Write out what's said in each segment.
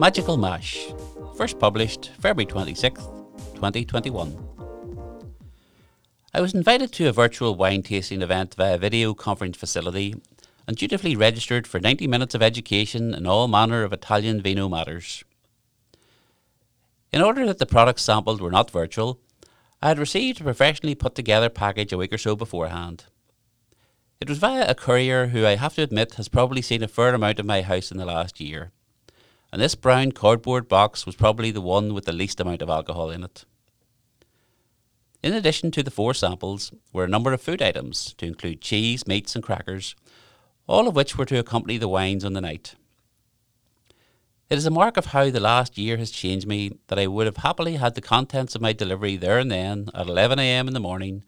Magical Mash, first published February 26th, 2021. I was invited to a virtual wine tasting event via video conference facility and dutifully registered for 90 minutes of education in all manner of Italian vino matters. In order that the products sampled were not virtual, I had received a professionally put together package a week or so beforehand. It was via a courier who I have to admit has probably seen a fair amount of my house in the last year and this brown cardboard box was probably the one with the least amount of alcohol in it. In addition to the four samples were a number of food items to include cheese, meats, and crackers, all of which were to accompany the wines on the night. It is a mark of how the last year has changed me that I would have happily had the contents of my delivery there and then at 11am in the morning,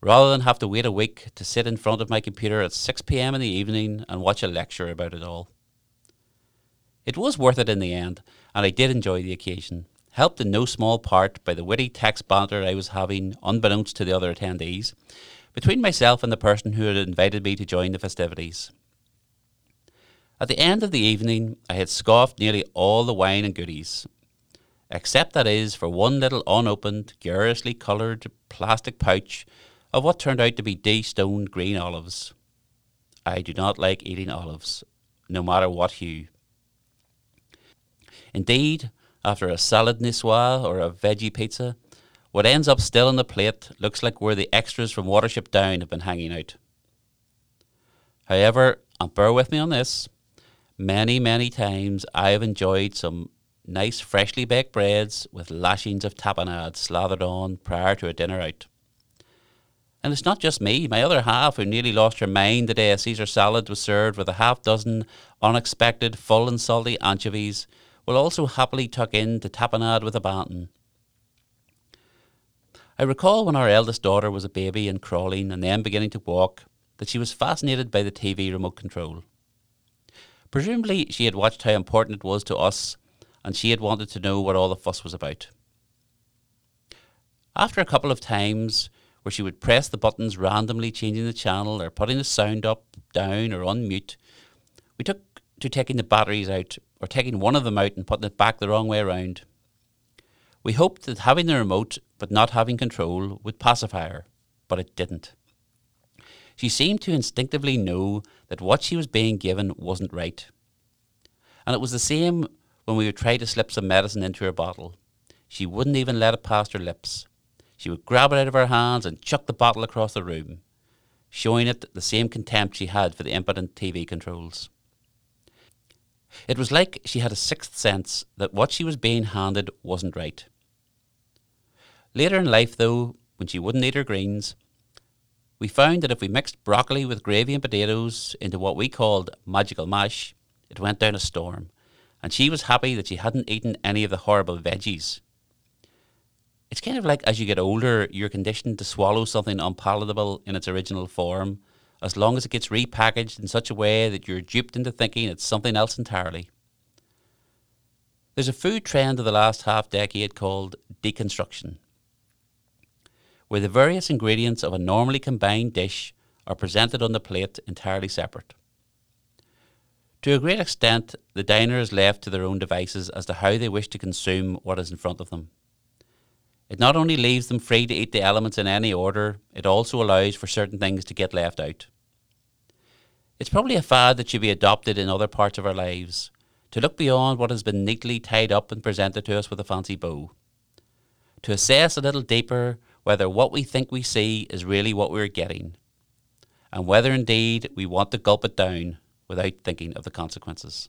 rather than have to wait a week to sit in front of my computer at 6pm in the evening and watch a lecture about it all. It was worth it in the end, and I did enjoy the occasion, helped in no small part by the witty text banter I was having, unbeknownst to the other attendees, between myself and the person who had invited me to join the festivities. At the end of the evening, I had scoffed nearly all the wine and goodies, except that is for one little unopened, curiously coloured plastic pouch of what turned out to be de-stoned green olives. I do not like eating olives, no matter what hue. Indeed, after a salad niçoise or a veggie pizza, what ends up still on the plate looks like where the extras from Watership Down have been hanging out. However, and bear with me on this, many, many times I have enjoyed some nice freshly baked breads with lashings of tapenade slathered on prior to a dinner out. And it's not just me, my other half, who nearly lost her mind the day a Caesar salad was served with a half dozen unexpected full and salty anchovies will also happily tuck in to tapenade with a baton. I recall when our eldest daughter was a baby and crawling and then beginning to walk that she was fascinated by the TV remote control. Presumably, she had watched how important it was to us and she had wanted to know what all the fuss was about. After a couple of times where she would press the buttons randomly changing the channel or putting the sound up, down, or on mute, we took to taking the batteries out or taking one of them out and putting it back the wrong way around. We hoped that having the remote but not having control would pacify her, but it didn't. She seemed to instinctively know that what she was being given wasn't right. And it was the same when we would try to slip some medicine into her bottle. She wouldn't even let it past her lips. She would grab it out of her hands and chuck the bottle across the room, showing it the same contempt she had for the impotent TV controls. It was like she had a sixth sense that what she was being handed wasn't right. Later in life, though, when she wouldn't eat her greens, we found that if we mixed broccoli with gravy and potatoes into what we called magical mash, it went down a storm, and she was happy that she hadn't eaten any of the horrible veggies. It's kind of like as you get older, you're conditioned to swallow something unpalatable in its original form as long as it gets repackaged in such a way that you're duped into thinking it's something else entirely. There's a food trend of the last half decade called deconstruction, where the various ingredients of a normally combined dish are presented on the plate entirely separate. To a great extent, the diner is left to their own devices as to how they wish to consume what is in front of them. It not only leaves them free to eat the elements in any order, it also allows for certain things to get left out. It's probably a fad that should be adopted in other parts of our lives, to look beyond what has been neatly tied up and presented to us with a fancy bow. To assess a little deeper whether what we think we see is really what we're getting, and whether indeed we want to gulp it down without thinking of the consequences.